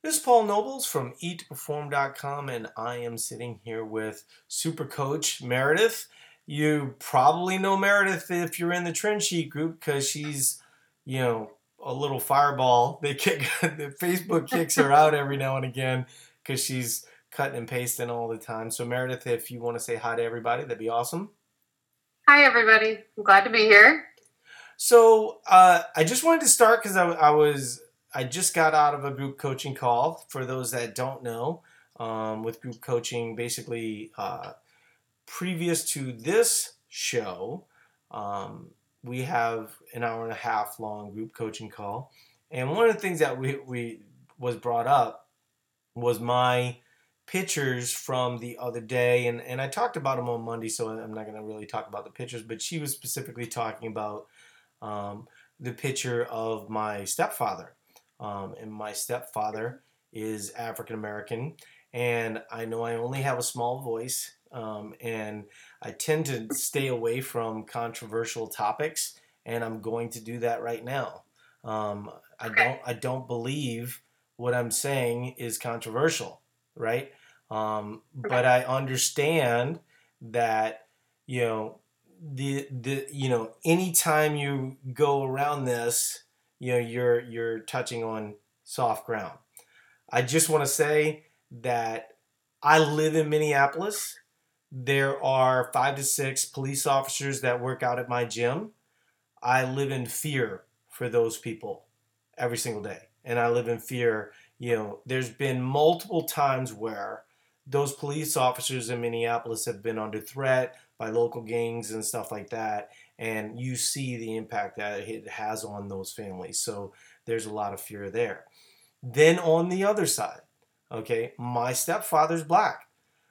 This is Paul Nobles from eattoperform.com, and I am sitting here with super coach Meredith. You probably know Meredith if you're in the trend sheet group because she's, you know, a little fireball. They kick the Facebook kicks her out every now and again because she's cutting and pasting all the time. So Meredith, if you want to say hi to everybody, that'd be awesome. Hi everybody, I'm glad to be here. So uh, I just wanted to start because I, I was I just got out of a group coaching call. For those that don't know, um, with group coaching, basically, uh, previous to this show, um, we have an hour and a half long group coaching call, and one of the things that we, we was brought up was my pictures from the other day, and, and I talked about them on Monday, so I'm not going to really talk about the pictures, but she was specifically talking about um, the picture of my stepfather um, and my stepfather is African American. And I know I only have a small voice, um, and I tend to stay away from controversial topics, and I'm going to do that right now. Um, I don't I don't believe what I'm saying is controversial, right? Um, but I understand that you know the the you know anytime you go around this you know you're you're touching on soft ground. I just want to say that I live in Minneapolis. There are five to six police officers that work out at my gym. I live in fear for those people every single day. And I live in fear. You know, there's been multiple times where those police officers in Minneapolis have been under threat by local gangs and stuff like that and you see the impact that it has on those families. So there's a lot of fear there. Then on the other side, okay, my stepfather's black.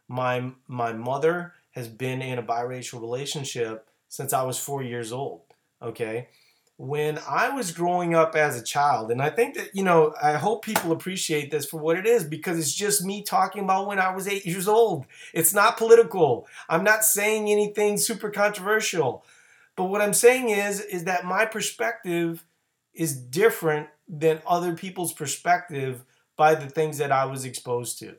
My my mother has been in a biracial relationship since I was 4 years old, okay? When I was growing up as a child, and I think that, you know, I hope people appreciate this for what it is because it's just me talking about when I was eight years old. It's not political. I'm not saying anything super controversial. But what I'm saying is, is that my perspective is different than other people's perspective by the things that I was exposed to.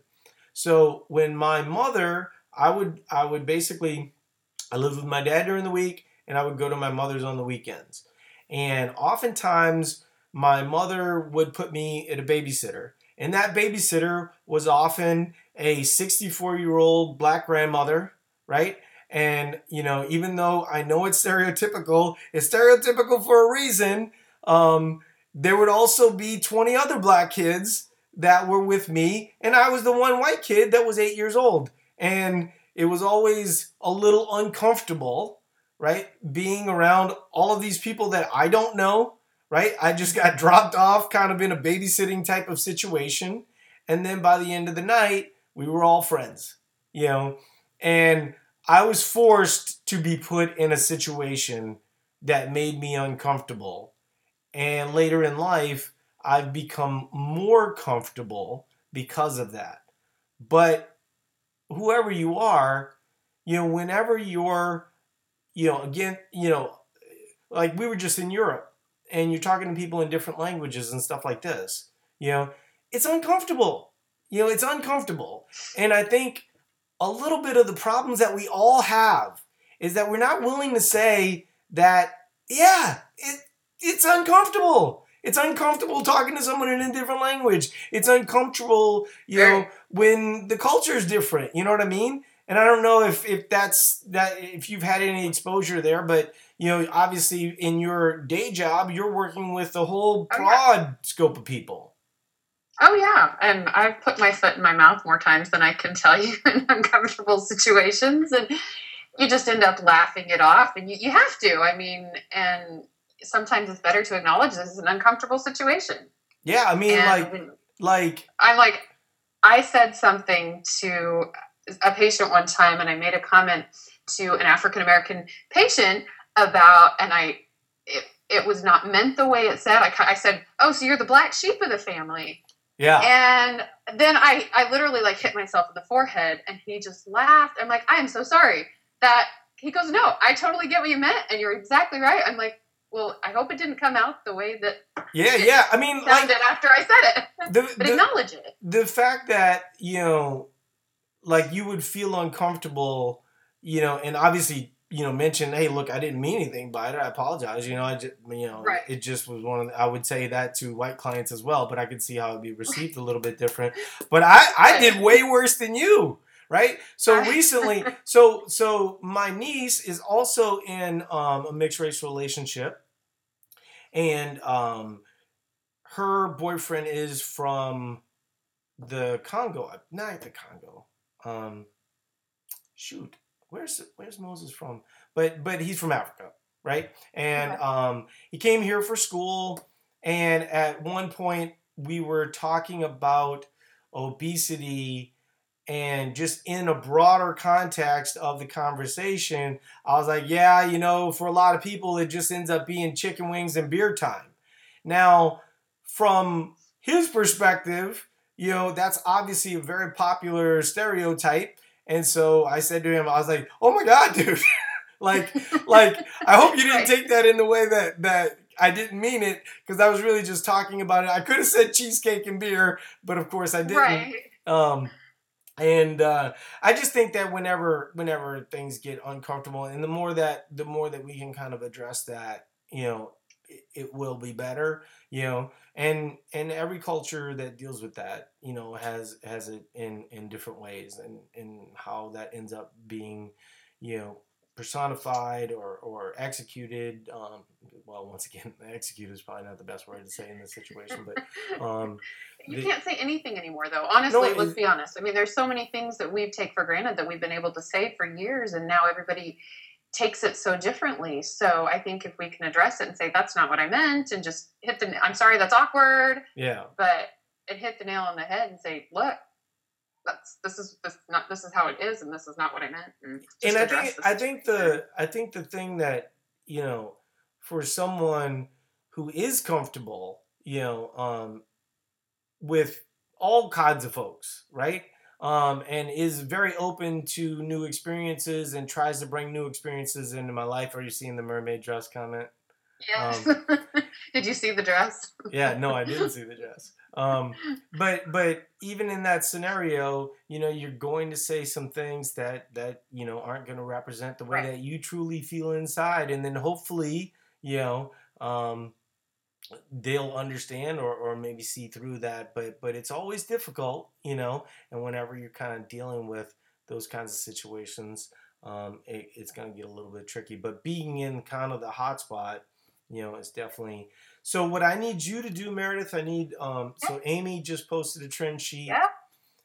So when my mother, I would, I would basically, I lived with my dad during the week, and I would go to my mother's on the weekends. And oftentimes, my mother would put me at a babysitter, and that babysitter was often a 64 year old black grandmother, right? And, you know, even though I know it's stereotypical, it's stereotypical for a reason. Um, there would also be 20 other black kids that were with me, and I was the one white kid that was eight years old. And it was always a little uncomfortable, right? Being around all of these people that I don't know, right? I just got dropped off kind of in a babysitting type of situation. And then by the end of the night, we were all friends, you know? And I was forced to be put in a situation that made me uncomfortable. And later in life, I've become more comfortable because of that. But whoever you are, you know, whenever you're, you know, again, you know, like we were just in Europe and you're talking to people in different languages and stuff like this, you know, it's uncomfortable. You know, it's uncomfortable. And I think a little bit of the problems that we all have is that we're not willing to say that, yeah, it, it's uncomfortable. It's uncomfortable talking to someone in a different language. It's uncomfortable, you know, when the culture is different. You know what I mean? And I don't know if, if that's that if you've had any exposure there, but you know, obviously in your day job, you're working with a whole broad scope of people. Oh yeah, and I've put my foot in my mouth more times than I can tell you in uncomfortable situations, and you just end up laughing it off, and you, you have to. I mean, and sometimes it's better to acknowledge this is an uncomfortable situation. Yeah, I mean, and like, like I'm like, I said something to a patient one time, and I made a comment to an African American patient about, and I. It, it was not meant the way it said. I, I said, "Oh, so you're the black sheep of the family." Yeah. And then I, I literally like hit myself in the forehead and he just laughed. I'm like, I am so sorry that he goes, no, I totally get what you meant. And you're exactly right. I'm like, well, I hope it didn't come out the way that Yeah, yeah. I mean, like after I said it. the, But the, acknowledge it. the fact that you know like you would feel uncomfortable you know and obviously you know mention hey look i didn't mean anything by it. I apologize. You know i just you know Right. it just was one of the, i would say that to white clients as well but i could see how it'd be received a little bit different. But i i did way worse than you right? So recently so so my niece is also in um, a mixed race relationship. And um her boyfriend is from the Congo, not the Congo. Um, shoot, where's where's Moses from? But but he's from Africa, right? And Okay. um, he came here for school, and at one point we were talking about obesity. And just in a broader context of the conversation, I was like, yeah, you know, for a lot of people, it just ends up being chicken wings and beer time. Now, from his perspective, you know, that's obviously a very popular stereotype. And so I said to him, I was like, "Oh my god, dude. like like I hope you didn't take that in the way that that I didn't mean it because I was really just talking about it. I could have said cheesecake and beer, but of course I didn't. Right. Um, and uh, I just think that whenever whenever things get uncomfortable, and the more that the more that we can kind of address that, you know, it, it will be better. You know, and and every culture that deals with that, you know, has has it in in different ways, and and how that ends up being, you know. Personified or, or executed. Um, well, once again, executed is probably not the best word to say in this situation, but um, you the- can't say anything anymore, though. Honestly, it let's be honest. I mean, there's so many things that we take for granted that we've been able to say for years, and now everybody takes it so differently. So I think if we can address it and say that's not what I meant, and just hit the I'm sorry, that's awkward, yeah, but it hit the nail on the head and say, look, that's this is this not this is how it is, and this is not what I meant. And, and I think I think the I think the thing that you know for someone who is comfortable, you know, um, with all kinds of folks, right? Um, and is very open to new experiences and tries to bring new experiences into my life. Are you seeing the mermaid dress comment? yes. um, Did you see the dress? yeah no i didn't see the dress um but but even in that scenario you know you're going to say some things that that you know aren't going to represent the way Right. that you truly feel inside and then hopefully you know um they'll understand or, or maybe see through that but but it's always difficult you know and whenever you're kind of dealing with those kinds of situations um, it, it's going to get a little bit tricky but being in kind of the hot spot you know it's definitely so what i need you to do meredith i need um so amy just posted a trend sheet Yeah.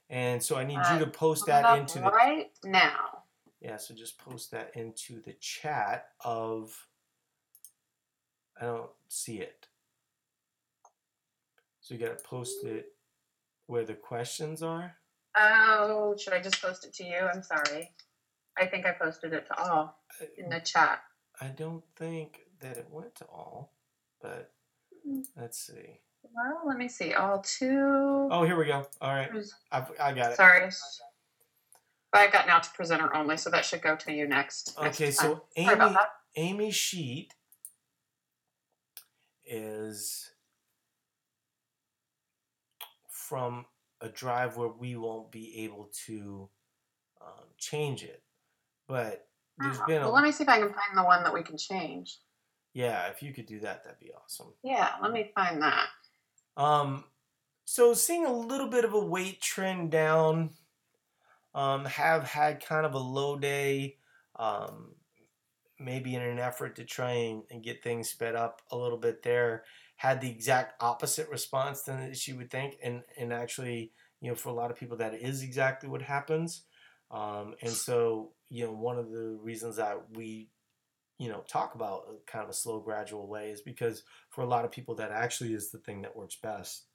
and so i need Uh, you to post that into the right now. yeah, so just post that into the chat of. I don't see it. So you gotta post it where the questions are. Oh, should I just post it to you? I'm sorry. I think I posted it to all in the chat. I don't think that it went to all, but hmm. let's see. Well, let me see. All two. Oh, here we go. All right, I've, I got it. Sorry. But I got now to presenter only, so that should go to you next. next Okay, time. so Amy. Amy's sheet is from a drive where we won't be able to um, change it. But there's Oh, been a well, let me see if I can find the one that we can change. yeah. If you could do that, that'd be awesome. Yeah, let me find that. Um, so seeing a little bit of a weight trend down. Um, have had kind of a low day. Um, maybe in an effort to try and, and get things sped up a little bit there. Had the exact opposite response than she would think, and and actually, you know, for a lot of people, that is exactly what happens. Um, and so, you know, one of the reasons that we, you know, talk about kind of a slow, gradual way is because for a lot of people, that actually is the thing that works best,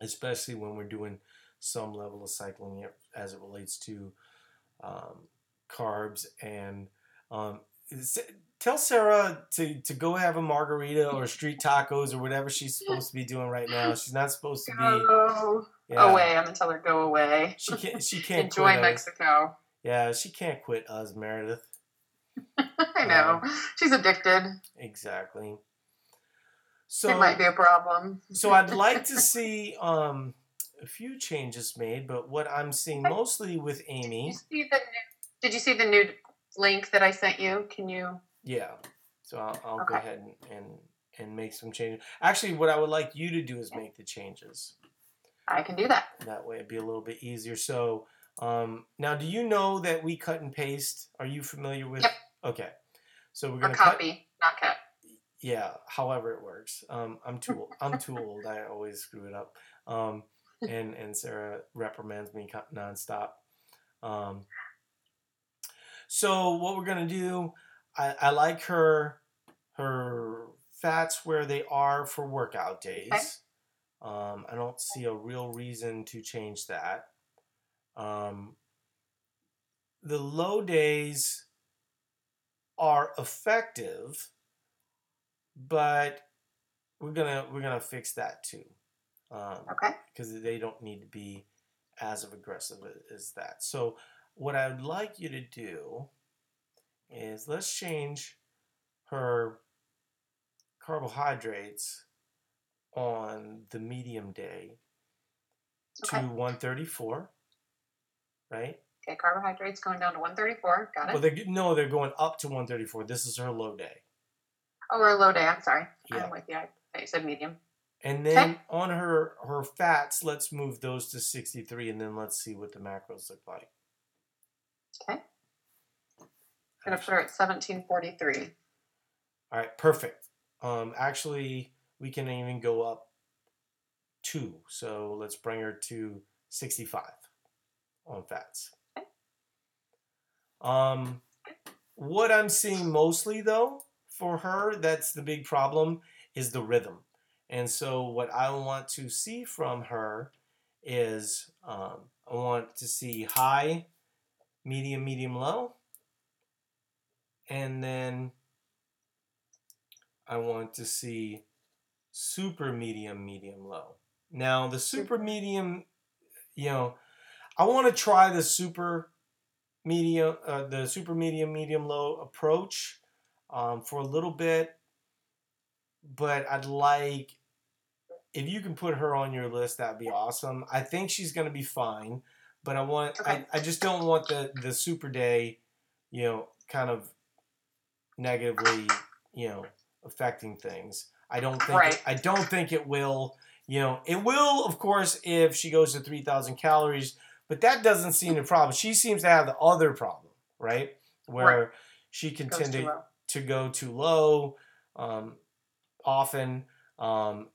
especially when we're doing some level of cycling as it relates to um, carbs and um, tell Sarah to, to go have a margarita or street tacos or whatever she's supposed to be doing right now. She's not supposed to be Go yeah, away. I'm gonna tell her go away. She can't. She can't Enjoy. Mexico. Yeah, she can't quit us, Meredith. I know. Um, She's addicted. exactly. So it might be a problem. so I'd like to see um, a few changes made, but what I'm seeing mostly with Did you Amy, see the new, Did you see the new link that I sent you? Can you? Yeah. So I'll, I'll go ahead and, and and make some changes. Actually, what I would like you to do is make the changes. I can do that. That way, it'd be a little bit easier. So um, now, do you know that we cut and paste? Are you familiar with? Yep. Okay. So we're gonna cut. copy, not cut. yeah however it works um, i'm too i'm too old i always screw it up um, and and sarah reprimands me nonstop um, so what we're gonna do I, I like her her fats where they are for workout days. Um, i don't see a real reason to change that. Um, the low days are effective but we're gonna we're gonna fix that too. Um, Okay. because they don't need to be as aggressive as that. So what i'd like you to do is let's change her carbohydrates on the medium day to 134 right Okay. Carbohydrates going down to 134. Got it. well they no they're going up to 134 this is her low day oh, we're low day. I'm sorry. Yeah. I'm with you. I thought you said medium. And then on her her fats, let's move those to 63 and then let's see what the macros look like. Okay. Gonna put her at 1743. All right, perfect. Um actually we can even go up 2. So let's bring her to 65 on fats. Okay. Um what I'm seeing mostly though for her that's the big problem is the rhythm. And so what I want to see from her is um, I want to see high, medium, medium, low. And then I want to see super medium, medium, low. Now, the super medium, you know, I want to try the super medium, uh, the super medium, medium, low approach um, for a little bit. But I'd like, if you can put her on your list, that'd be awesome. I think she's going to be fine, but I want, Okay. I, I just don't want the the super day, you know, kind of negatively, you know, affecting things. I don't think Right. it, I don't think it will. You know, it will, of course, if she goes to three thousand calories, but that doesn't seem the problem. She seems to have the other problem, right? Where she can Goes tend to to go too low um, often. Um,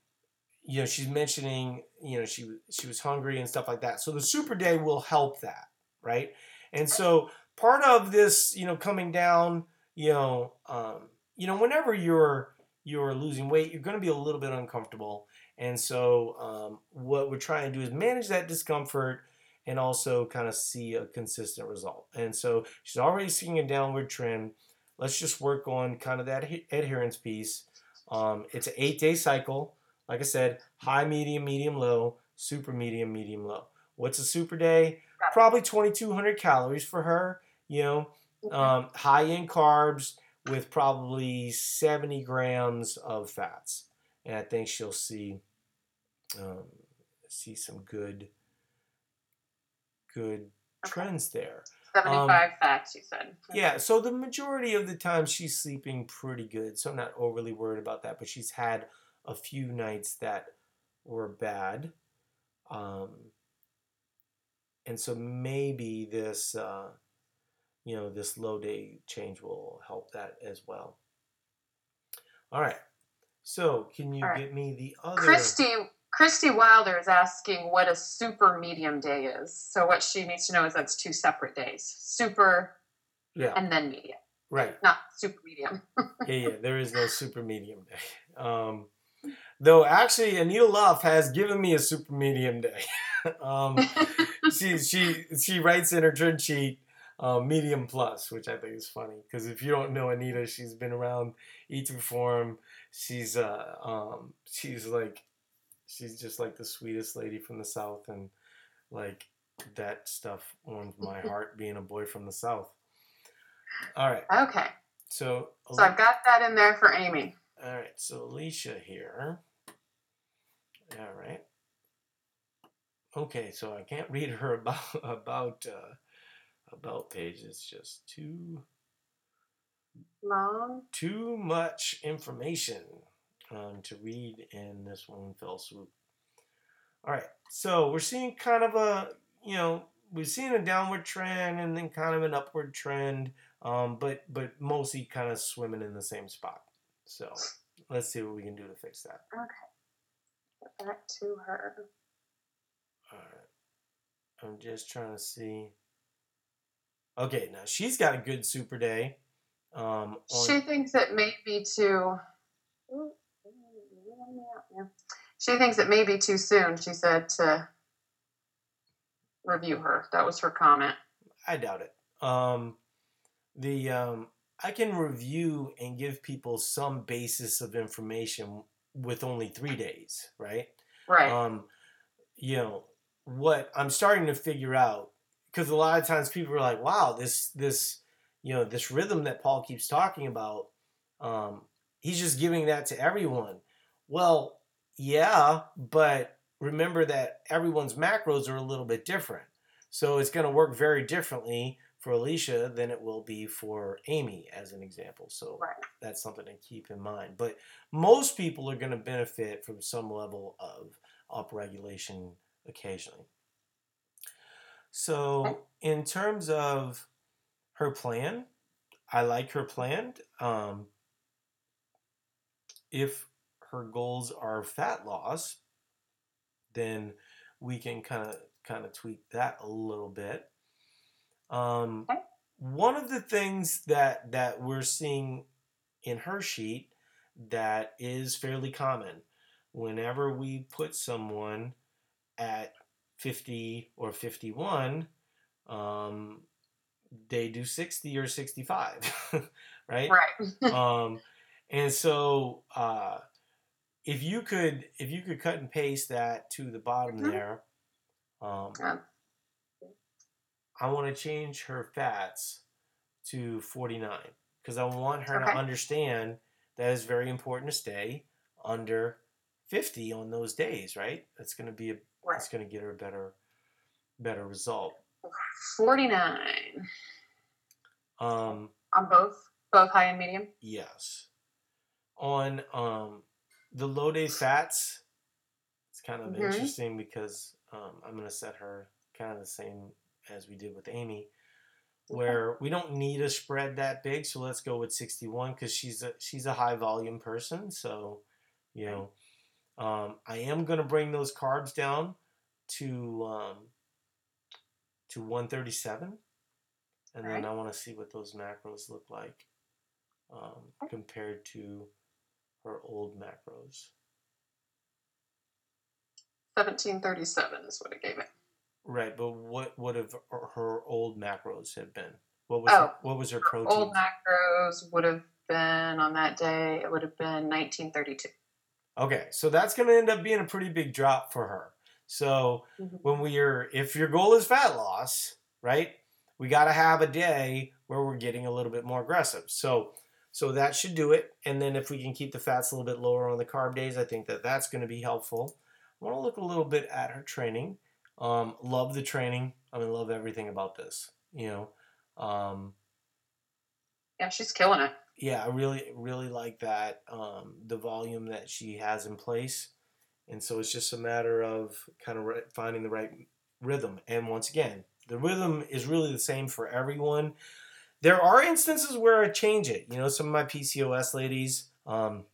you know, she's mentioning, you know, she she was hungry and stuff like that. So the super day will help that, right? And so part of this, you know, coming down, you know, um, you know, whenever you're you're losing weight, you're going to be a little bit uncomfortable. And so um, what we're trying to do is manage that discomfort and also kind of see a consistent result. And so she's already seeing a downward trend. Let's just work on kind of that adherence piece. Um, it's an eight day cycle. Like I said, high, medium, medium, low, super medium, medium, low. What's a super day? Probably 2,200 calories for her. You know, um, high in carbs with probably 70 grams of fats. And I think she'll see um, see some good good Okay. trends there. 75 fats, you said. um, Yeah, so the majority of the time she's sleeping pretty good, so I'm not overly worried about that. But she's had a few nights that were bad, um, and so maybe this, uh, you know, this low day change will help that as well. All right, so can you right. get me the other? Christy Christy Wilder is asking what a super medium day is. So what she needs to know is that's two separate days. Super Yeah, and then medium, right. not super medium. yeah, yeah, there is no super medium day. Um, though actually, Anita Luff has given me a super medium day. um, she she she writes in her trend sheet uh, medium plus, which I think is funny because if you don't know Anita, she's been around Eat to Perform. She's uh um she's like she's just like the sweetest lady from the south, and like that stuff warms my heart being a boy from the south. All right. Okay. So, So I've got that in there for Amy. all right. So Alicia here. All right. Okay. So I can't read her about about uh, about page. It's just too Long. too much information um, to read in this one fell swoop. All right, so we're seeing kind of a, you know, we're seeing a downward trend and then kind of an upward trend, um, but but mostly kind of swimming in the same spot. So let's see what we can do to fix that. Okay, back to her. All right, I'm just trying to see. Okay, now she's got a good super day. Um, on- She thinks it may be too. She thinks it may be too soon. She said to review her. That was her comment. I doubt it. Um, the um, I can review and give people some basis of information with only three days, right? Right. Um, you know what I'm starting to figure out because a lot of times people are like, "Wow, this this you know this rhythm that Paul keeps talking about, um, he's just giving that to everyone." Well, yeah, but remember that everyone's macros are a little bit different. So it's going to work very differently for Alicia than it will be for Amy, as an example. So Right. that's something to keep in mind. But most people are going to benefit from some level of upregulation occasionally. So, in terms of her plan, I like her plan. Um, if her goals are fat loss, then we can kind of kind of tweak that a little bit. Um, One of the things that that we're seeing in her sheet that is fairly common whenever we put someone at 50 or 51 um, they do 60 or 65 right right. um, and so uh, if you could if you could cut and paste that to the bottom Mhm. there um, Yeah. i want to change her fats to 49 because i want her to understand that it's very important to stay under 50 on those days right that's going to be a It's going to get her a better better result 49 um, on both, both high and medium. Yes. On um, the low day fats, it's kind of Mhm. interesting because um, I'm going to set her kind of the same as we did with Amy, where we don't need a spread that big. So let's go with 61 because she's a she's a high volume person. So you know, um, I am going to bring those carbs down to um, to 137, and then I want to see what those macros look like um, compared to her old macros. 1737 is what it gave it. Right, but what would have her old macros have been? What was Oh, her, what was her protein? Old macros would have been on that day, it would have been 1932. Okay, so that's going to end up being a pretty big drop for her. So Mhm. when we are, if your goal is fat loss, right, we got to have a day where we're getting a little bit more aggressive. So so that should do it. And then if we can keep the fats a little bit lower on the carb days, I think that that's going to be helpful. I want to look a little bit at her training. Um, love the training. I mean, love everything about this. You know, um, Yeah, she's killing it. yeah, I really, really like that. Um, the volume that she has in place. And so it's just a matter of kind of finding the right rhythm. And once again, the rhythm is really the same for everyone. There are instances where I change it. You know, some of my PCOS ladies, um,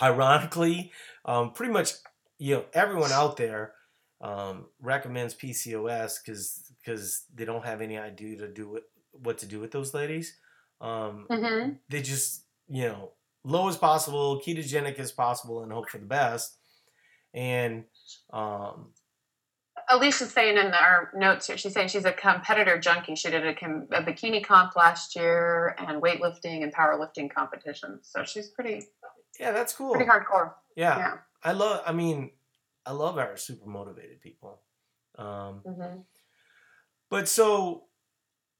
ironically, um, pretty much, you know, everyone out there um, recommends PCOS because because they don't have any idea to do it, what to do with those ladies. Um, hmm they just you know low as possible ketogenic as possible and hope for the best and um Alicia's saying in our notes here, she's saying she's a competitor junkie. She did a, a bikini comp last year and weightlifting and powerlifting competitions. So she's pretty yeah that's cool pretty hardcore. yeah, Yeah. i love i mean i love our super motivated people um hmm but so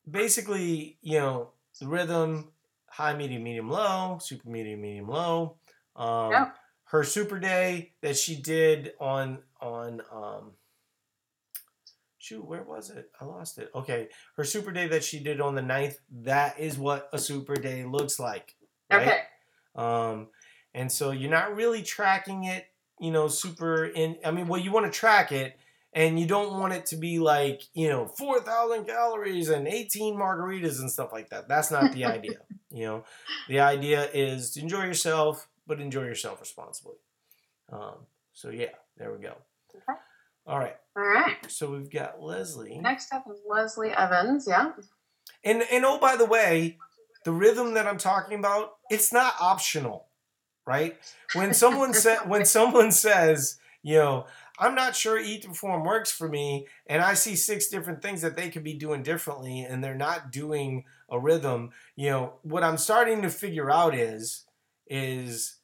basically you know the rhythm, high, medium, medium, low, super medium, medium, low. Um, Yep. Her super day that she did on on um, shoot, where was it? I lost it. Okay, her super day that she did on the 9th, that is what a super day looks like. Right? Okay. Um, and so you're not really tracking it, you know, super in. I mean, well, you want to track it, and you don't want it to be like, you know, 4,000 calories and 18 margaritas and stuff like that. That's not the idea. You know, the idea is to enjoy yourself, but enjoy yourself responsibly. Um, so yeah, there we go. Okay. All right. All right. So we've got Leslie. Next up is Leslie Evans. Yeah. And and oh by the way, the rhythm that I'm talking about, it's not optional, right? When someone said when someone says, you know, I'm not sure eat to perform works for me, and I see six different things that they could be doing differently, and they're not doing a rhythm, you know, what I'm starting to figure out is is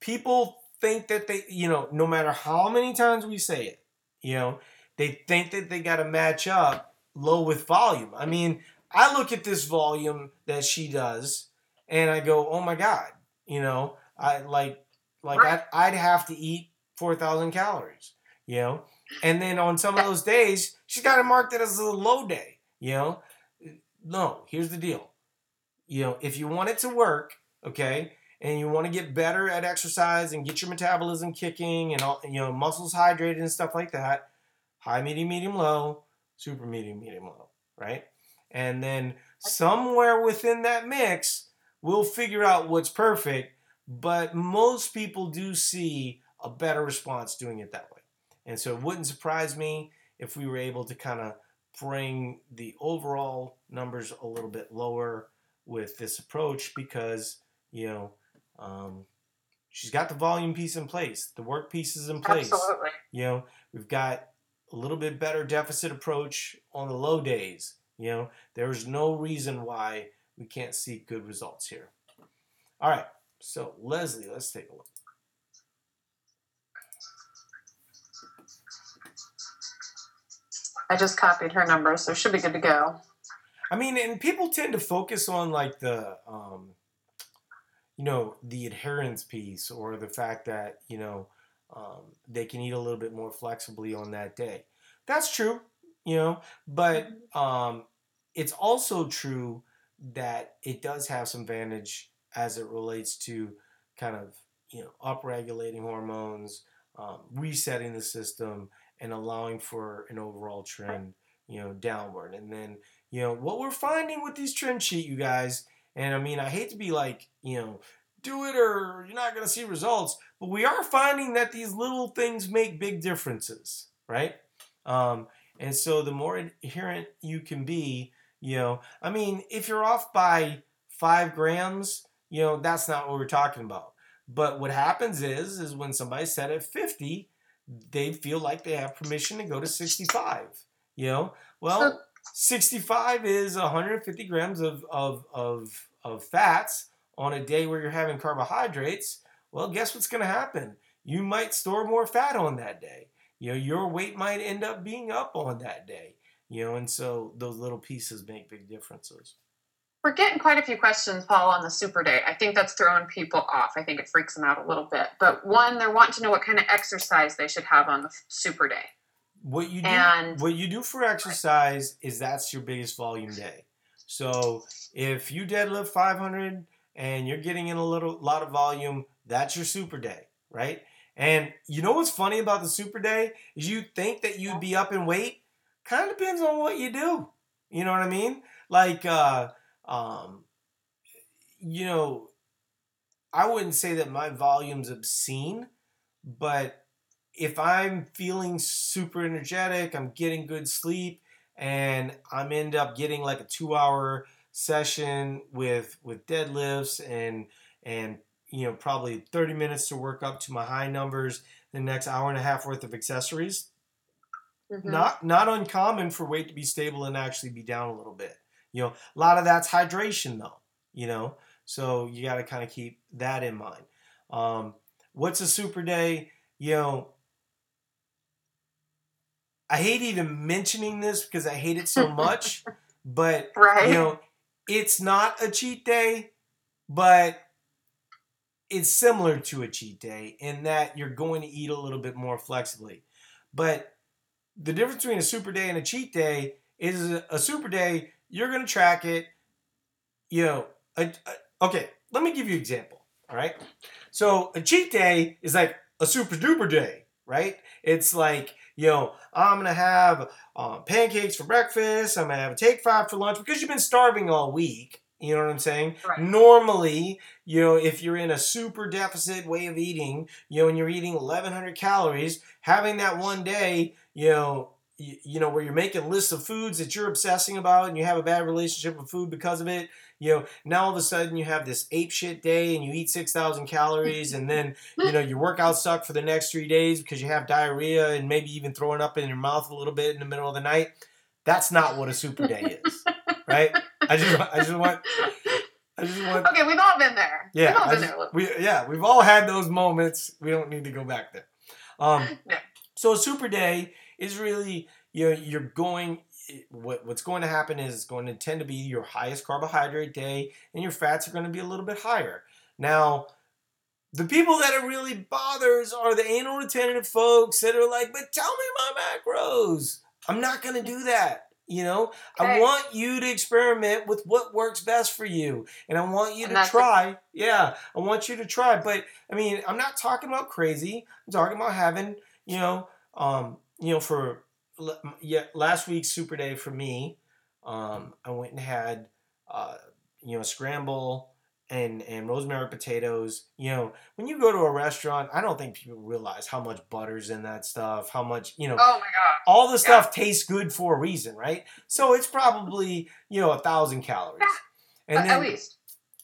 people think that they, you know, no matter how many times we say it, you know, they think that they got to match up low with volume. I mean, I look at this volume that she does and I go, "Oh my god." You know, I like like I'd, I'd have to eat 4,000 calories, you know? And then on some of those days, she's got it marked as a low day, you know? No, here's the deal. You know, if you want it to work, okay, and you want to get better at exercise and get your metabolism kicking and all, you know, muscles hydrated and stuff like that, high, medium, medium, low, super medium, medium, low, right? And then somewhere within that mix, we'll figure out what's perfect. But most people do see a better response doing it that way. And so it wouldn't surprise me if we were able to kind of bring the overall numbers a little bit lower with this approach because, you know, um, she's got the volume piece in place, the work piece is in place. Absolutely. You know, we've got a little bit better deficit approach on the low days. You know, there's no reason why we can't see good results here. All right, so Leslie, let's take a look. I just copied her number, so should be good to go. I mean, and people tend to focus on like the, um, you know, the adherence piece or the fact that you know um, they can eat a little bit more flexibly on that day. That's true, you know, but um, it's also true that it does have some advantage as it relates to kind of you know upregulating hormones, um, resetting the system, and allowing for an overall trend, you know, downward. And then you know what we're finding with these trend sheet, you guys. And I mean, I hate to be like, you know, do it or you're not going to see results, but we are finding that these little things make big differences, right? Um, and so the more adherent you can be, you know, I mean, if you're off by five grams, you know, that's not what we're talking about. But what happens is, is when somebody's set at 50, they feel like they have permission to go to 65. You know, well, 65 is 150 grams of, of, of, of fats on a day where you're having carbohydrates. Well, guess what's going to happen? You might store more fat on that day. You know, your weight might end up being up on that day. You know, and so those little pieces make big differences. We're getting quite a few questions, Paul, on the super day. I think that's throwing people off. I think it freaks them out a little bit. But one, they're wanting to know what kind of exercise they should have on the super day. What you do, And- what you do for exercise is that's your biggest volume day. So if you deadlift 500 and you're getting in a little lot of volume, that's your super day, right? And you know what's funny about the super day is you think that you'd be up in weight. Kind of depends on what you do. You know what I mean? Like, uh, um, you know, I wouldn't say that my volume's obscene, but if I'm feeling super energetic, I'm getting good sleep, and I'm end up getting like a two hour session with with deadlifts and and you know probably 30 minutes to work up to my high numbers the next hour and a half worth of accessories. Mhm. not not uncommon for weight to be stable and actually be down a little bit. You know a lot of that's hydration though you know? So you got to kind of keep that in mind. Um, what's a super day? You know i hate even mentioning this because i hate it so much but Right? you know it's not a cheat day, but it's similar to a cheat day in that you're going to eat a little bit more flexibly. But the difference between a super day and a cheat day is a, super day, you're going to track it. You know, a, a, okay, let me give you an example. All right. So a cheat day is like a super duper day, right? It's like, you know, I'm to have uh, pancakes for breakfast. I'm to have a take five for lunch because you've been starving all week. You know what I'm saying? Right. Normally, you know, if you're in a super deficit way of eating, you know, and you're eating 1,100 calories, having that one day, you know, you, you know, where you're making lists of foods that you're obsessing about and you have a bad relationship with food because of it, you know, now all of a sudden you have this ape shit day and you eat 6,000 calories and then, you know, your workout suck for the next three days because you have diarrhea and maybe even throwing up in your mouth a little bit in the middle of the night. That's not what a super day is, right? I just, I just want, I just want. Okay, we've all been there. Yeah, we've all been just- there. we yeah, we've all had those moments. We don't need to go back there. Um, No. So a super day is really you know you're going. What, what's going to happen is it's going to tend to be your highest carbohydrate day, and your fats are going to be a little bit higher. Now, the people that it really bothers are the anal retentive folks that are like, "But tell me my macros." I'm not going to do that. You know, I want you to experiment with what works best for you, and I want you And to try. Yeah, I want you to try. But I mean, I'm not talking about crazy. I'm talking about having, you know, um, you know, for yeah, last week's super day for me, um, I went and had, uh, you know, scramble and and rosemary potatoes. You know, when you go to a restaurant, I don't think people realize how much butter's in that stuff. How much, you know, Oh my god. all the stuff tastes good for a reason, right? So it's probably you know a thousand calories, and At- then At least.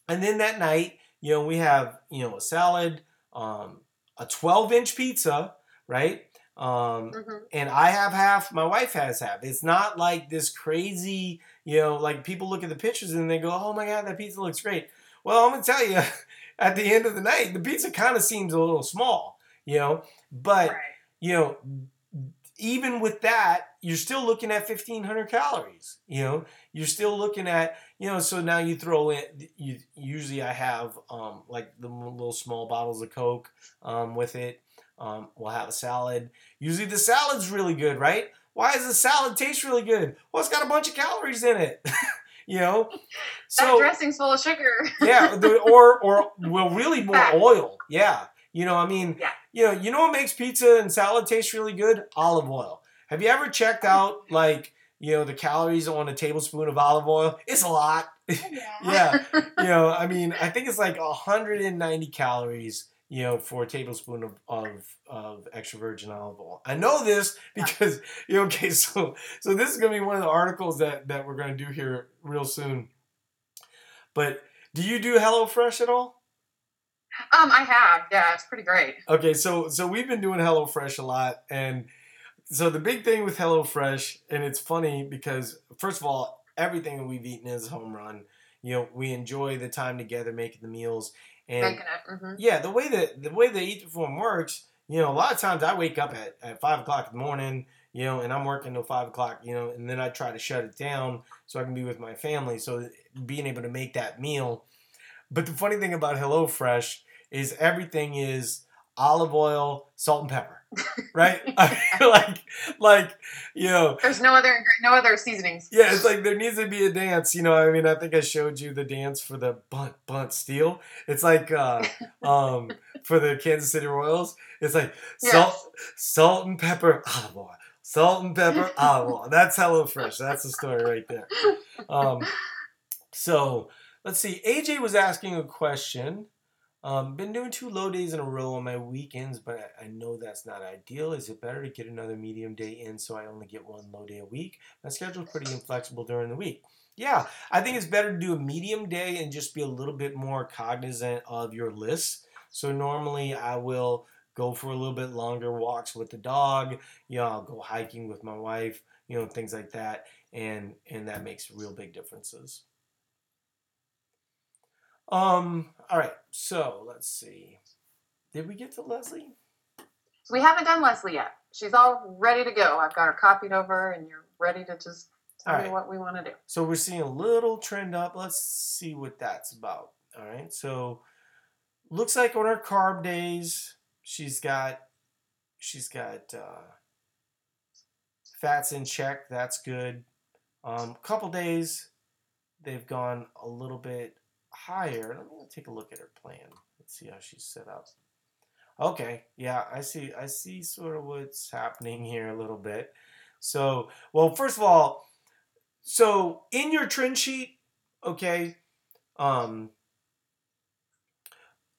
and then that night, you know, we have you know a salad, um, a twelve inch pizza, right? Um, hmm and I have half, my wife has half. It's not like this crazy, you know, like people look at the pictures and they go, "Oh my god, that pizza looks great." Well, I'm gonna tell you, at the end of the night, the pizza kind of seems a little small, you know, but Right. you know, even with that, you're still looking at 1500 calories. You know, you're still looking at, you know, so now you throw in, you, usually I have um, like the little small bottles of Coke um, with it. Um, we'll have a salad. Usually the salad's really good, right? Why does the salad taste really good? Well, it's got a bunch of calories in it. you know, that so dressing's full of sugar. yeah, the, or or well, really more oil. Yeah, you know, I mean, Yeah. you know, you know what makes pizza and salad taste really good? Olive oil. Have you ever checked out like you know the calories on a tablespoon of olive oil? It's a lot. yeah. yeah, you know, I mean, I think it's like 190 calories. You know, for a tablespoon of, of, of extra virgin olive oil. I know this because you know, okay, so so this is gonna be one of the articles that that we're gonna do here real soon. But do you do HelloFresh at all? Um, I have. Yeah, it's pretty great. Okay, so so we've been doing HelloFresh a lot, and so the big thing with HelloFresh, and it's funny because first of all, everything that we've eaten is home run. You know, we enjoy the time together making the meals, and Making it. hmm yeah, the way that the way the Eat to Perform works, you know, a lot of times I wake up at, at five o'clock in the morning, you know, and I'm working till five o'clock, you know, and then I try to shut it down so I can be with my family. So being able to make that meal. But the funny thing about HelloFresh is everything is olive oil, salt and pepper, right? like, like you know, There's no other no other seasonings. yeah, it's like there needs to be a dance. You know, I mean, I think I showed you the dance for the bunt bunt steel. It's like uh, um, for the Kansas City Royals. It's like salt, salt and pepper, olive oil, salt and pepper, olive oil. That's HelloFresh. That's the story right there. Um, so let's see. AJ was asking a question. Um, been doing two low days in a row on my weekends, but I I know that's not ideal. Is it better to get another medium day in so I only get one low day a week? My schedule's pretty inflexible during the week. Yeah, I think it's better to do a medium day and just be a little bit more cognizant of your list. So normally I will go for a little bit longer walks with the dog. You know, I'll go hiking with my wife. You know, things like that, and and that makes real big differences. Um. All right. So let's see. Did we get to Leslie? We haven't done Leslie yet. She's all ready to go. I've got her copied over, and you're ready to just Tell me what we want to do. So we're seeing a little trend up. Let's see what that's about. All right. So looks like on her carb days, she's got she's got uh, fats in check. That's good. Um, couple days, they've gone a little bit higher. Let me take a look at her plan. Let's see how she's set up. Okay, yeah, I see. I see sort of what's happening here a little bit. So, well, first of all, so in your trend sheet, okay, um,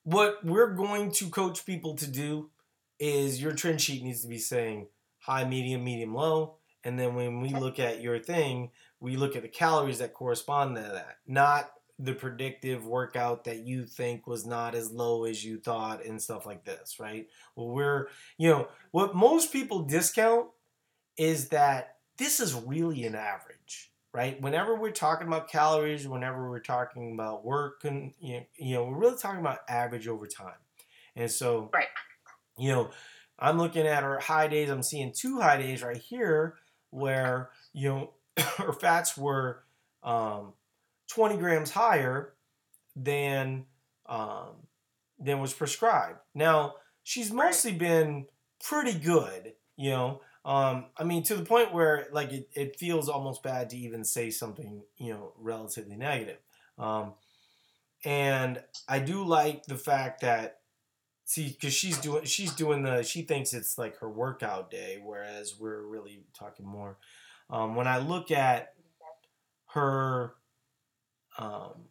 what we're going to coach people to do is your trend sheet needs to be saying high, medium, medium, low. And then when we look at your thing, we look at the calories that correspond to that, not the predictive workout that you think was not as low as you thought and stuff like this, right? Well, we're, you know, what most people discount is that this is really an average, right? Whenever we're talking about calories, whenever we're talking about work, and you know, you know we're really talking about average over time. And so, right. you know, I'm looking at our high days. I'm seeing two high days right here where you know her fats were um, 20 grams higher than um, than was prescribed. Now she's mostly been pretty good, you know. Um, I mean, to the point where like it, it feels almost bad to even say something, you know, relatively negative. Um, and I do like the fact that see because she's doing she's doing the she thinks it's like her workout day, whereas we're really talking more. Um, when I look at her um,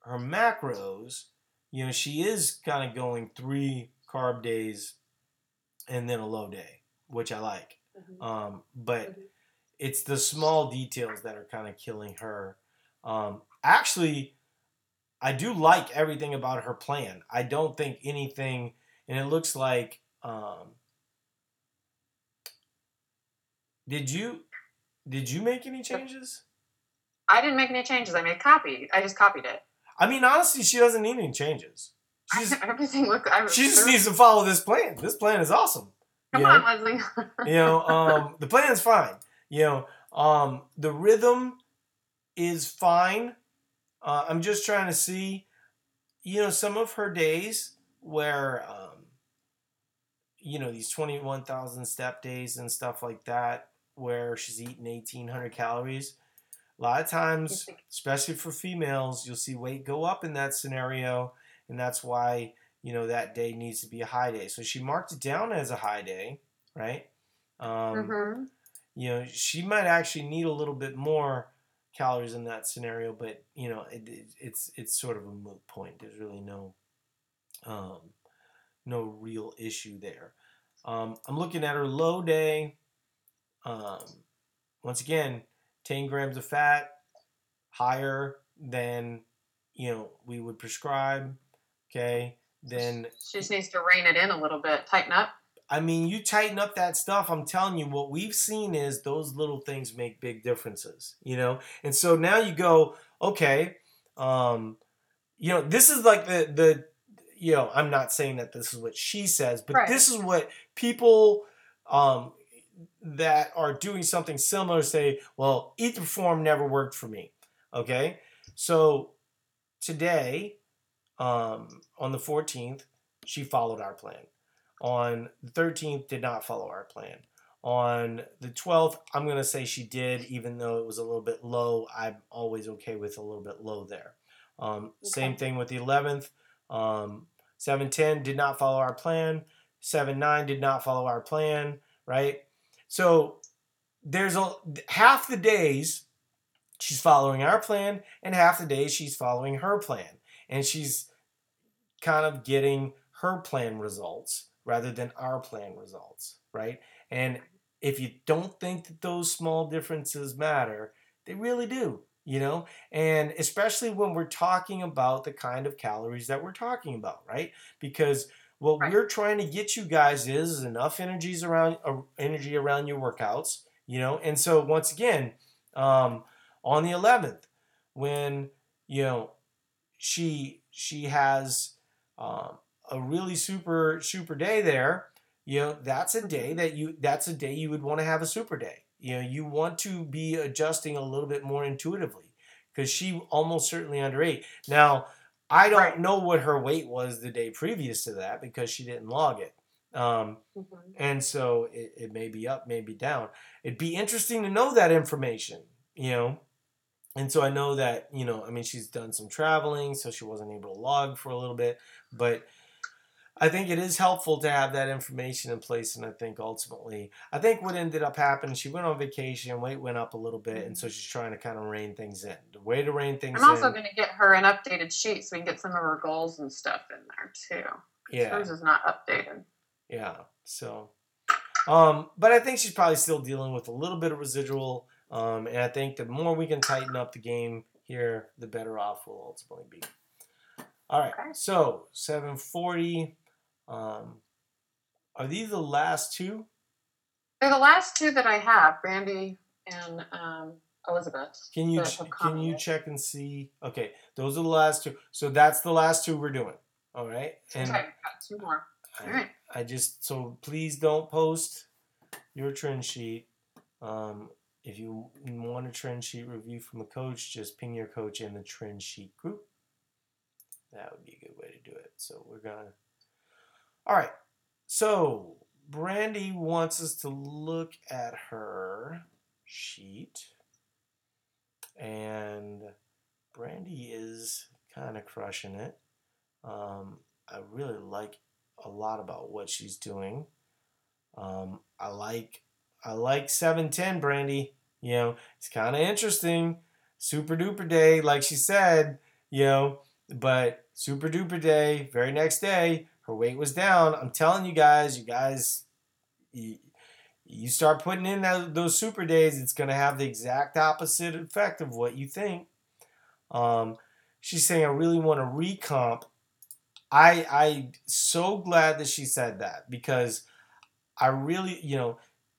her macros, you know, she is kind of going three carb days and then a low day, which I like. Mm-hmm. Um, but mm-hmm. it's the small details that are kind of killing her. Um, actually, I do like everything about her plan. I don't think anything, and it looks like. Um, did you did you make any changes? I didn't make any changes. I made a copy. I just copied it. I mean, honestly, she doesn't need any changes. She's, Everything looks. I she just needs to follow this plan. This plan is awesome. Come on, Leslie. you know, um, the plan is fine. You know, um, the rhythm is fine. Uh, I'm just trying to see, you know, some of her days where, um, you know, these 21,000 step days and stuff like that, where she's eating 1,800 calories a lot of times, especially for females, you'll see weight go up in that scenario, and that's why you know that day needs to be a high day. So she marked it down as a high day, right? Um, mm-hmm. You know, she might actually need a little bit more calories in that scenario, but you know, it, it, it's it's sort of a moot point. There's really no um, no real issue there. Um, I'm looking at her low day. Um, once again, 10 grams of fat higher than you know we would prescribe okay? Then she just needs to rein it in a little bit tighten up. I mean you tighten up that stuff i'm telling you what we've seen is those little things make big differences you know? And so now you go okay um you know this is like the the you know i'm not saying that this is what she says but right. this is what people um that are doing something similar say, well, Eat to Perform never worked for me. Okay? So today, um, on the 14th, she followed our plan. On the 13th, did not follow our plan. On the 12th, I'm going to say she did, even though it was a little bit low. I'm always okay with a little bit low there. Um, okay. Same thing with the 11th. Um, 710 did not follow our plan. 7 9 did not follow our plan, right? So there's a half the days she's following our plan and half the days she's following her plan. And she's kind of getting her plan results rather than our plan results right? And if you don't think that those small differences matter they really do you know? And especially when we're talking about the kind of calories that we're talking about right? Because what right. we're trying to get you guys is enough energies around uh, energy around your workouts, you know. And so once again, um, on the 11th, when you know she she has um, a really super super day there, you know, that's a day that you that's a day you would want to have a super day. You know, you want to be adjusting a little bit more intuitively because she almost certainly underate. Now, I don't Right. know what her weight was the day previous to that because she didn't log it. Um, Mhm. and so it, it may be up, may be down. It'd be interesting to know that information, you know. And so I know that, you know, I mean, she's done some traveling, so she wasn't able to log for a little bit. But I think it is helpful to have that information in place. And I think ultimately, I think what ended up happening, she went on vacation, weight went up a little bit. And so she's trying to kind of rein things in. The way to rein things I'm also in. going to get her an updated sheet so we can get some of her goals and stuff in there too. yeah. Hers is not updated. Yeah. So, um, but I think she's probably still dealing with a little bit of residual. Um, and I think the more we can tighten up the game here, the better off we'll ultimately be. All right. Okay. So 740. Um, are these the last two? They're the last two that I have, Brandy and um, Elizabeth. Can you ch- can you check and see? Okay, those are the last two. So that's the last two we're doing. All right. And okay, got two more. I- All right. I just so please don't post your trend sheet. Um, if you want a trend sheet review from a coach, just ping your coach in the trend sheet group. That would be a good way to do it. So we're gonna. All right. So Brandy wants us to look at her sheet, and Brandy is kind of crushing it. Um, I really like a lot about what she's doing. Um, I like I like seven ten Brandy. You know, it's kind of interesting. Super duper day, like she said. You know, but super duper day. Very next day, her weight was down. I'm telling you guys, you guys, you, you start putting in that, those super days, it's gonna have the exact opposite effect of what you think. Um, she's saying I really want to recomp I I so glad that she said that because I really you know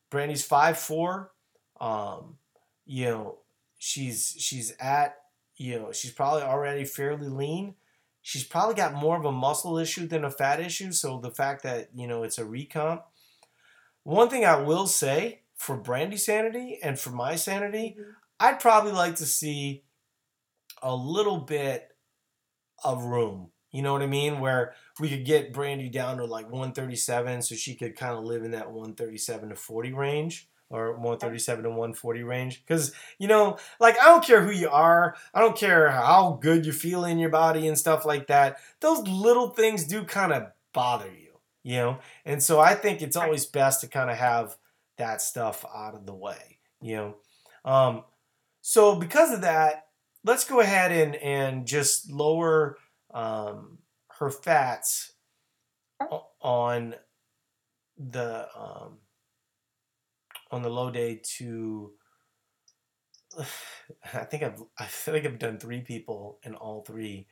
Brandy's five four, um, you know she's she's at you know she's probably already fairly lean. She's probably got more of a muscle issue than a fat issue. So the fact that you know it's a recomp. One thing I will say for Brandy's sanity and for my sanity, mm-hmm. I'd probably like to see a little bit of room. You know what I mean? Where we could get Brandy down to like 137 so she could kind of live in that 137 to 40 range or 137 to 140 range. Because, you know, like I don't care who you are, I don't care how good you feel in your body and stuff like that. Those little things do kind of bother you, you know? And so I think it's always best to kind of have that stuff out of the way, you know? Um, so because of that, let's go ahead and, and just lower um, her fats on the um, on the low day to I think I've I feel like I've done three people and all three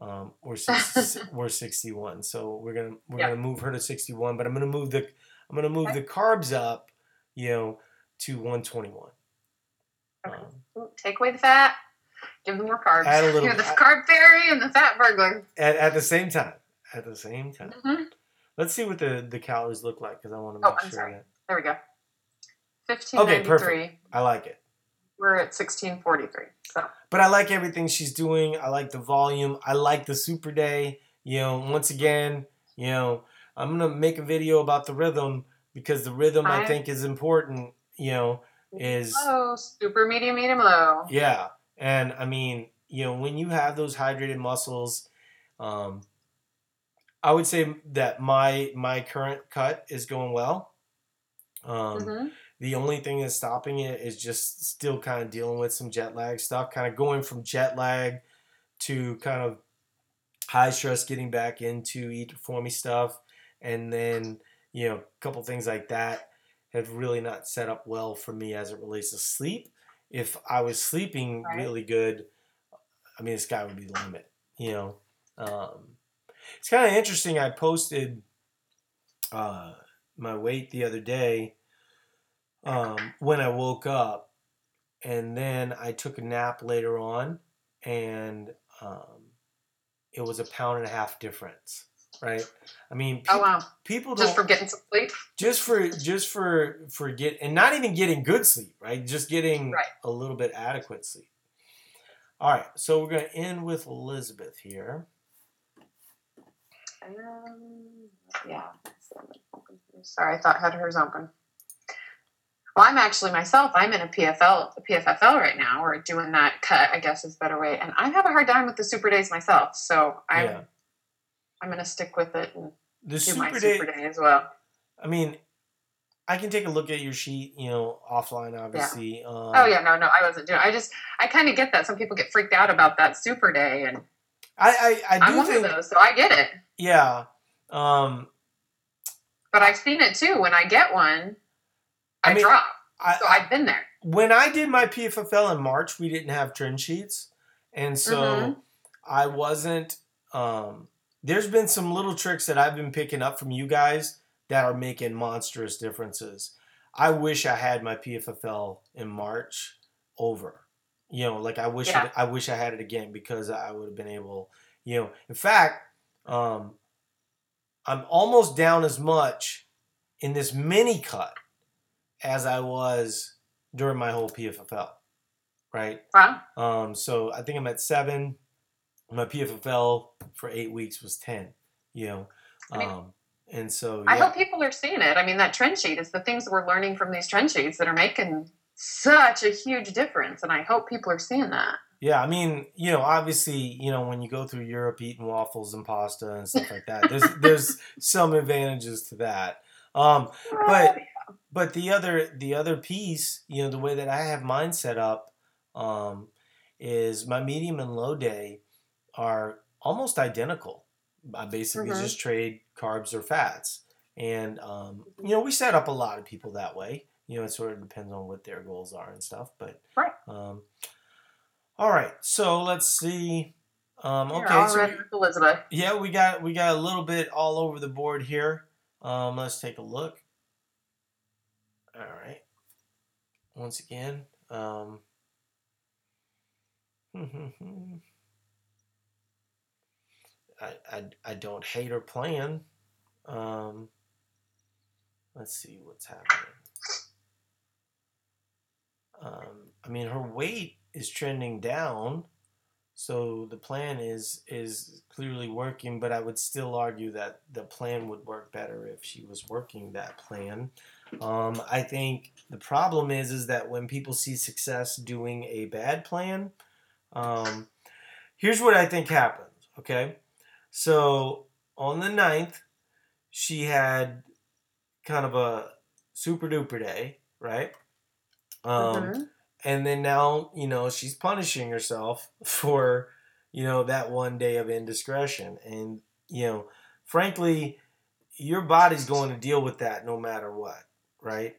um, were were 61 so we're gonna we're Yeah. gonna move her to 61 but I'm gonna move the I'm gonna move Okay. the carbs up you know to 121 Okay. um, Take away the fat. Give them more carbs. Add a little- You're the carb fairy and the fat burglar. at, at the same time at the same time hmm let's see what the the calories look like because I want to make Oh, I'm sure sorry. that There we go. Fifteen ninety three. perfect. I like it We're at sixteen forty three. So but I like everything she's doing. I like the volume. I like the super day. You know, once again, you know, I'm gonna make a video about the rhythm because the rhythm I I- think is important. You know, is low, super medium, medium, low. yeah, and I mean, you know, when you have those hydrated muscles, um, I would say that my my current cut is going well. Um, hmm The only thing that's stopping it is just still kind of dealing with some jet lag stuff, kind of going from jet lag to kind of high stress, getting back into eat for me stuff, and then you know a couple things like that have really not set up well for me as it relates to sleep. If I was sleeping Right. really good, I mean the sky would be the limit. You know, um, it's kind of interesting. I posted uh, my weight the other day um, when I woke up, and then I took a nap later on, and um, it was a pound and a half difference. right? I mean, Oh wow! people Just don't Just for getting some sleep. just for just for for get and not even getting good sleep, right? Just getting Right. a little bit adequate sleep. All right, so we're gonna end with Elizabeth here. Um, yeah. Sorry, I thought I had hers open. Well, I'm actually myself. I'm in a PFL, a PFFL right now, or doing that cut. I guess is a better way. And I have a hard time with the super days myself, so I'm Yeah. I'm gonna stick with it and The do my super day, super day as well. I mean, I can take a look at your sheet, you know, offline, obviously. Um, oh yeah, no, no, I wasn't doing. I just I kind of get that. Some people get freaked out about that super day, and I, I, I I'm do one think, of those, so I get it. yeah. Um, But I've seen it too. When I get one, I, I mean, drop. I, So I've been there. when I did my PFFL in March, we didn't have trend sheets, and so Mhm. I wasn't. Um, there's been some little tricks that I've been picking up from you guys that are making monstrous differences. I wish I had my PFFL in March over. You know, like I wish Yeah. it, I wish I had it again because I would have been able. You know, in fact, um, I'm almost down as much in this mini cut as I was during my whole PFFL, right? Wow. Um, so I think I'm at seven. My PFFL for eight weeks was ten. You know, I mean, um, and so I hope people are seeing it. I mean, that trend sheet is the things that we're learning from these trend sheets that are making such a huge difference, and I hope people are seeing that. yeah. I mean, you know, obviously, you know, when you go through Europe eating waffles and pasta and stuff like that, there's there's some advantages to that. Um, But- but the other the other piece, you know, the way that I have mine set up, um, is my medium and low day are almost identical. I basically Mhm. just trade carbs or fats, and um, you know, we set up a lot of people that way. You know, it sort of depends on what their goals are and stuff. But Right. Um, all right, so let's see. Um, okay, all so Elizabeth. yeah, we got we got a little bit all over the board here. Um, let's take a look. All right. Once again, um, I, I I don't hate her plan. Um, let's see what's happening. Um, I mean, her weight is trending down, so the plan is is clearly working. But I would still argue that the plan would work better if she was working that plan. Um, I think the problem is is that when people see success doing a bad plan, um, here's what I think happens. Okay, so on the 9th, she had kind of a super duper day, right? Um, Mhm. and then now you know she's punishing herself for you know that one day of indiscretion and you know frankly your body's going to deal with that no matter what right?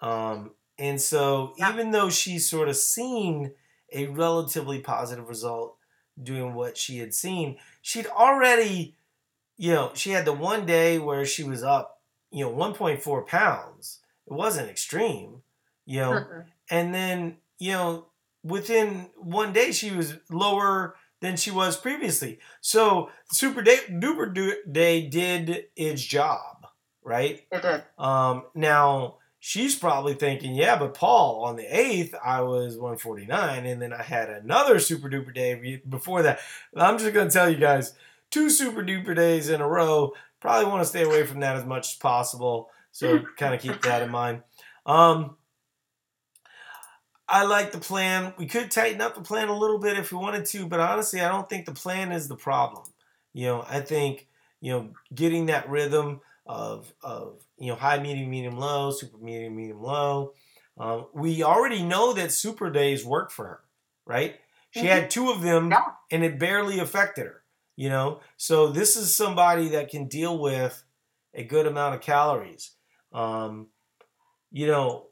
Um and so Yeah. even though she's sort of seen a relatively positive result doing what she had seen she'd already you know she had the one day where she was up you know 1.4 pounds. It wasn't extreme you know? And then you know within one day she was lower than she was previously. So super day duper Du- day did its job right did. um now she's probably thinking yeah but paul on the 8th i was 149 and then i had another super duper day before that i'm just going to tell you guys two super duper days in a row probably want to stay away from that as much as possible so kind of keep that in mind um I like the plan. We could tighten up the plan a little bit if we wanted to, but honestly, I don't think the plan is the problem. You know, I think you know getting that rhythm of of you know high, medium, medium, low, super medium, medium, low. Um, we already know that super days work for her, right? She Mhm. had two of them, Yeah. and it barely affected her. You know, so this is somebody that can deal with a good amount of calories. Um, you know,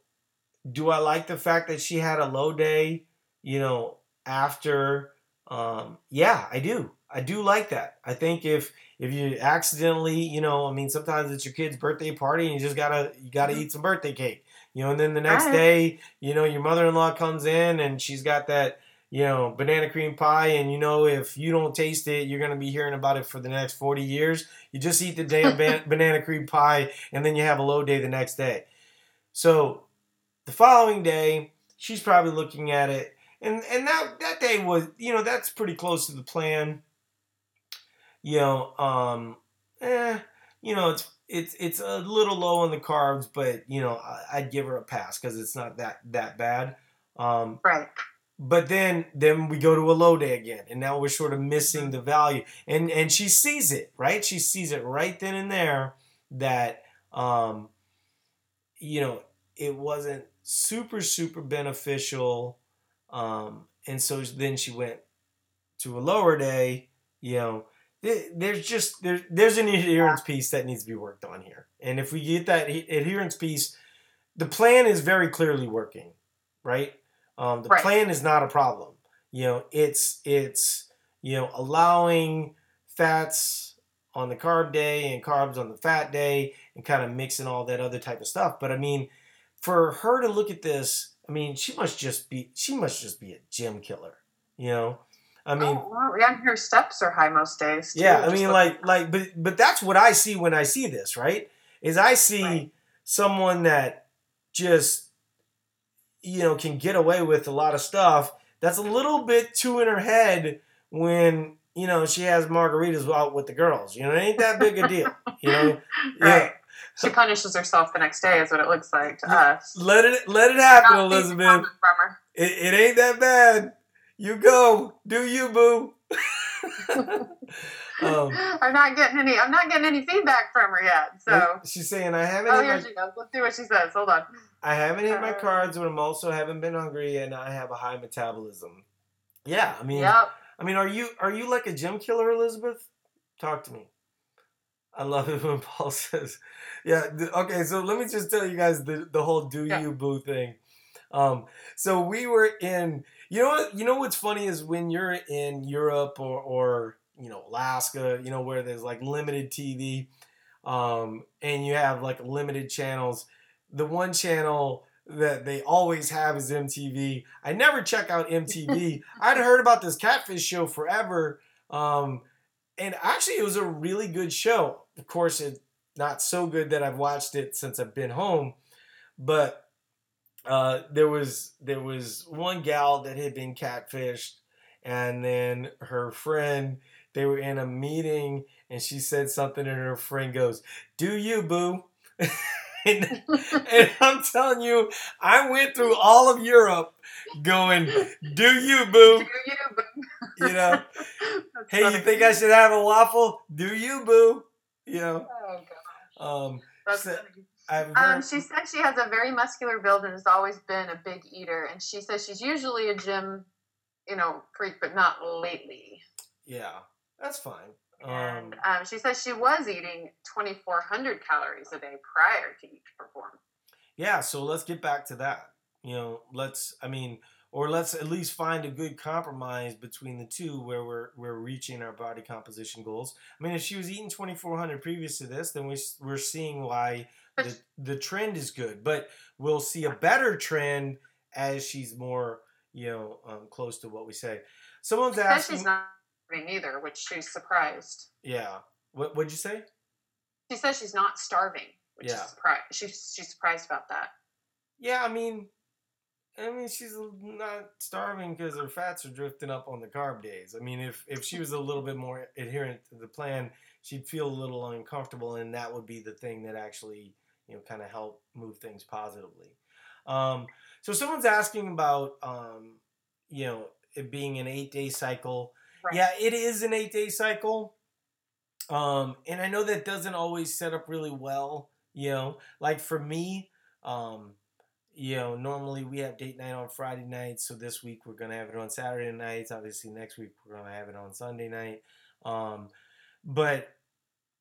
do I like the fact that she had a low day, you know, after um yeah, I do. I do like that. I think if if you accidentally, you know, I mean sometimes it's your kid's birthday party and you just got to you got to mm-hmm. eat some birthday cake. You know, and then the next Right. day, you know, your mother-in-law comes in and she's got that, you know, banana cream pie, and you know if you don't taste it, you're gonna be hearing about it for the next 40 years. You just eat the damn ban- banana cream pie, and then you have a low day the next day. So the following day, she's probably looking at it, and and that that day was, you know, that's pretty close to the plan. You know, um, eh, you know, it's it's it's a little low on the carbs, but you know, I, would give her a pass because it's not that that bad. Um, right. But then then we go to a low day again, and now we're sort of missing the value, and and she sees it right. She sees it right then and there that um, you know it wasn't super super beneficial, um, and so then she went to a lower day, you know there's just there's there's an adherence piece that needs to be worked on here. And if we get that adherence piece, the plan is very clearly working, right? Um, the right. plan is not a problem. You know, it's it's you know allowing fats on the carb day and carbs on the fat day and kind of mixing all that other type of stuff. But I mean, for her to look at this, I mean, she must just be she must just be a gym killer, you know. I mean, oh, wow. yeah, her steps are high most days. Too, yeah, I mean, like, like, but, but that's what I see when I see this, right? Is I see right. someone that just, you know, can get away with a lot of stuff. That's a little bit too in her head when you know she has margaritas out with the girls. You know, it ain't that big a deal. You know, right. Yeah. She punishes herself the next day, is what it looks like to us. Let it let it happen, Elizabeth. It, it ain't that bad. You go. Do you, boo? um, I'm not getting any. I'm not getting any feedback from her yet. So she's saying I haven't. Oh, here my, she goes. Let's see what she says. Hold on. I haven't hit my uh, cards, but I'm also haven't been hungry, and I have a high metabolism. Yeah, I mean, yep. I mean, are you are you like a gym killer, Elizabeth? Talk to me. I love it when Paul says, "Yeah." okay, so let me just tell you guys the the whole "do yeah. you boo" thing. Um, so we were in you know what? You know what's funny is when you're in Europe or, or you know Alaska, you know where there's like limited TV, um, and you have like limited channels. The one channel that they always have is MTV. I never check out MTV. I'd heard about this catfish show forever, um, and actually it was a really good show. Of course, it's not so good that I've watched it since I've been home, but uh, there was there was one gal that had been catfished, and then her friend. They were in a meeting, and she said something, and her friend goes, "Do you, boo?" and, and, I'm telling you, I went through all of Europe going, "Do you, boo?" Do you, boo? You know, hey, funny. you think I should have a waffle? Do you, boo? You know. Oh. Um, That's so. Um, she said she has a very muscular build and has always been a big eater. And she says she's usually a gym, you know, freak, but not lately. Yeah, that's fine. And um, um, she says she was eating 2,400 calories a day prior to each perform. Yeah, so let's get back to that. You know, let's, I mean, or let's at least find a good compromise between the two where we're we're reaching our body composition goals. I mean, if she was eating 2400 previous to this, then we we're seeing why the the trend is good, but we'll see a better trend as she's more, you know, um, close to what we say. Someone's she asking. She's not starving either, which she's surprised. Yeah. What What'd you say? She says she's not starving, which yeah. is surprised. She's she's surprised about that. Yeah, I mean, I mean, she's not starving because her fats are drifting up on the carb days. I mean, if if she was a little bit more adherent to the plan, she'd feel a little uncomfortable, and that would be the thing that actually you know kind of help move things positively. Um, so someone's asking about um, you know it being an eight day cycle. Right. Yeah, it is an eight day cycle. Um, and I know that doesn't always set up really well. You know, like for me, um, you know, normally we have date night on Friday nights. So this week we're gonna have it on Saturday nights. Obviously next week we're gonna have it on Sunday night. Um, but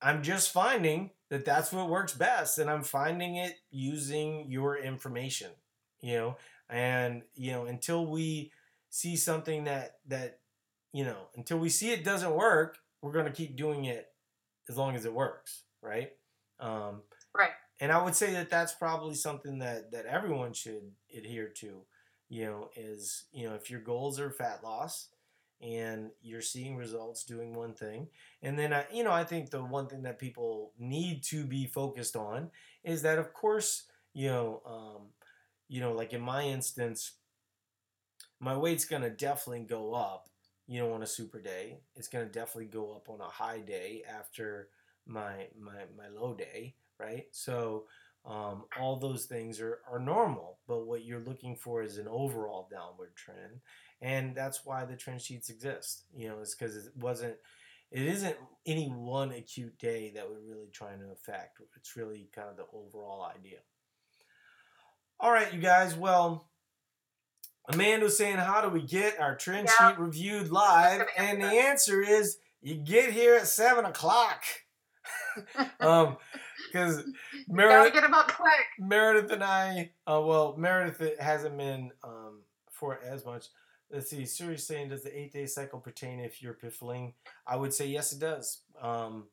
I'm just finding that that's what works best, and I'm finding it using your information. You know, and you know until we see something that that you know until we see it doesn't work, we're gonna keep doing it as long as it works, right? Um, right and I would say that that's probably something that that everyone should adhere to. you know, is, you know, if your goals are fat loss and you're seeing results doing one thing, and then, I, you know, I think the one thing that people need to be focused on is that, of course, you know, um, you know, like in my instance, my weight's to definitely go up, you know, on a super day. It's to definitely go up on a high day after my my my low day, right? So um, all those things are, are normal, but what you're looking for is an overall downward trend, and that's why the trend sheets exist. You know, it's because it wasn't, it isn't any one acute day that we're really trying to affect. It's really kind of the overall idea. All right, you guys. Well, Amanda was saying, how do we get our trend yeah. sheet reviewed live? And the answer is you get here at seven o'clock. um, because Meredith, get him up quick. Meredith and I, uh, well, Meredith hasn't been um, for as much. Let's see. Suri's saying, does the eight day cycle pertain if you're piffling? I would say yes, it does. Um,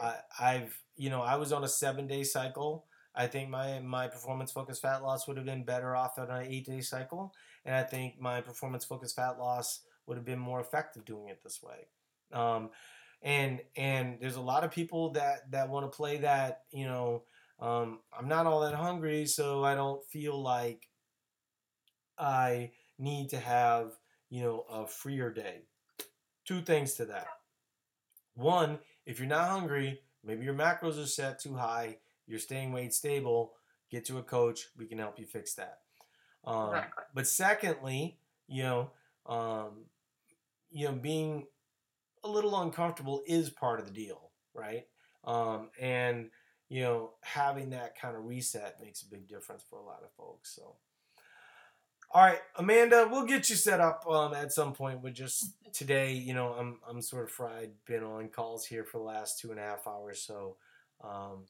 I, I've, you know, I was on a seven day cycle. I think my my performance focused fat loss would have been better off on an eight day cycle, and I think my performance focused fat loss would have been more effective doing it this way. Um, and and there's a lot of people that that want to play that you know um, i'm not all that hungry so i don't feel like i need to have you know a freer day two things to that one if you're not hungry maybe your macros are set too high you're staying weight stable get to a coach we can help you fix that um, exactly. but secondly you know um, you know being a little uncomfortable is part of the deal, right? Um, and you know, having that kind of reset makes a big difference for a lot of folks. So, all right, Amanda, we'll get you set up um, at some point. With just today, you know, I'm I'm sort of fried. Been on calls here for the last two and a half hours, so um,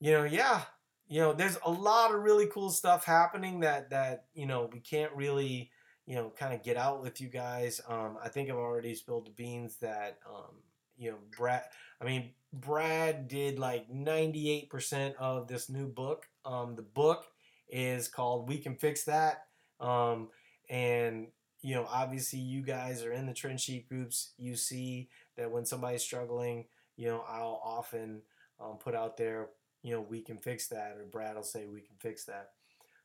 you know, yeah, you know, there's a lot of really cool stuff happening that that you know we can't really you know, kind of get out with you guys. Um, I think I've already spilled the beans that, um, you know, Brad, I mean, Brad did like 98% of this new book. Um, the book is called We Can Fix That. Um, and, you know, obviously you guys are in the trend sheet groups. You see that when somebody's struggling, you know, I'll often um, put out there, you know, we can fix that, or Brad will say we can fix that.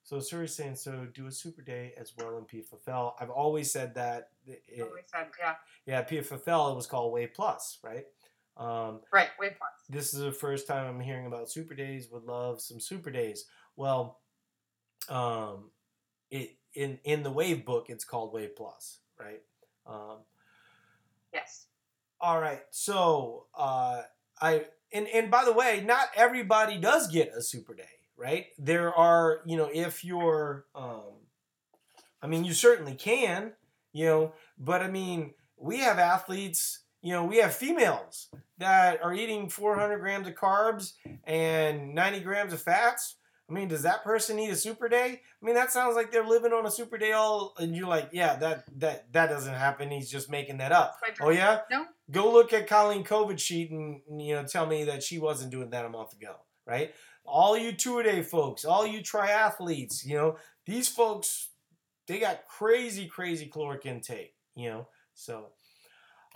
So Suri's saying, so do a super day as well in PFFL. I've always said that. It, always said, yeah. Yeah, PFFL, it was called Wave Plus, right? Um, right, Wave Plus. This is the first time I'm hearing about super days. Would love some super days. Well, um, it in in the Wave book, it's called Wave Plus, right? Um, yes. All right. So uh, I and and by the way, not everybody does get a super day right? There are, you know, if you're, um, I mean, you certainly can, you know, but I mean, we have athletes, you know, we have females that are eating 400 grams of carbs and 90 grams of fats. I mean, does that person need a super day? I mean, that sounds like they're living on a super day all, and you're like, yeah, that that that doesn't happen. He's just making that up. Oh yeah, no. Go look at Colleen COVID sheet and you know tell me that she wasn't doing that a month ago, right? all you two a day folks, all you triathletes, you know, these folks, they got crazy, crazy caloric intake, you know. So,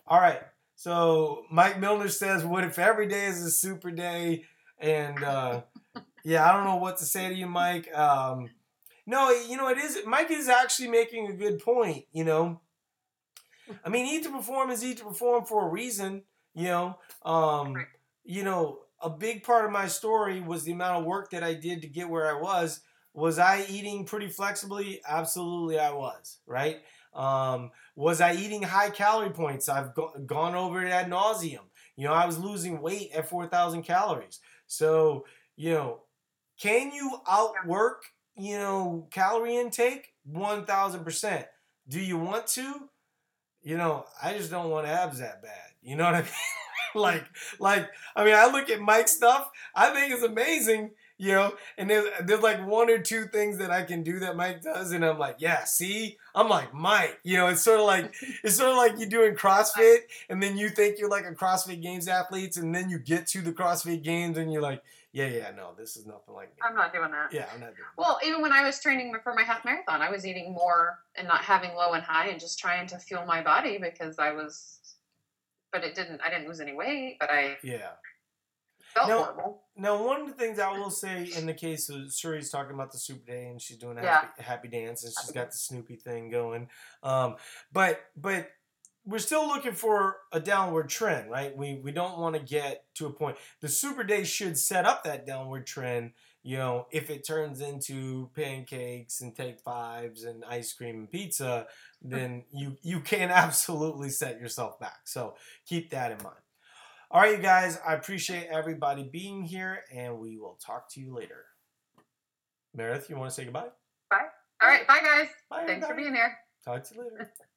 all right. So Mike Milner says, "What if every day is a super day?" And uh, yeah, I don't know what to say to you, Mike. Um, no, you know it is. Mike is actually making a good point. You know, I mean, eat to perform is eat to perform for a reason. You know, um, you know, a big part of my story was the amount of work that I did to get where I was. Was I eating pretty flexibly? Absolutely, I was. Right? Um, was I eating high calorie points? I've go- gone over it ad nauseum. You know, I was losing weight at 4,000 calories. So, you know, can you outwork, you know, calorie intake? 1,000%. Do you want to? You know, I just don't want abs that bad. You know what I mean? like, like, I mean, I look at Mike's stuff. I think it's amazing, you know. And there's there's like one or two things that I can do that Mike does, and I'm like, yeah, see, I'm like Mike. You know, it's sort of like it's sort of like you doing CrossFit, and then you think you're like a CrossFit Games athlete, and then you get to the CrossFit Games, and you're like, Yeah, yeah, no, this is nothing like me. I'm not doing that. Yeah, I'm not doing. Well, even when I was training for my half marathon, I was eating more and not having low and high and just trying to fuel my body because I was. But it didn't. I didn't lose any weight, but I. Yeah. felt No. horrible. Now, one of the things I will say in the case of Suri's talking about the Super Day and she's doing a Yeah. happy, happy dance and she's got the Snoopy thing going, um, but but we're still looking for a downward trend, right? We we don't want to get to a point. The Super Day should set up that downward trend. You know, if it turns into pancakes and take fives and ice cream and pizza, then you you can absolutely set yourself back. So keep that in mind. All right, you guys, I appreciate everybody being here, and we will talk to you later. Meredith, you want to say goodbye? Bye. All right, bye guys. Bye. Thanks for being here. Talk to you later.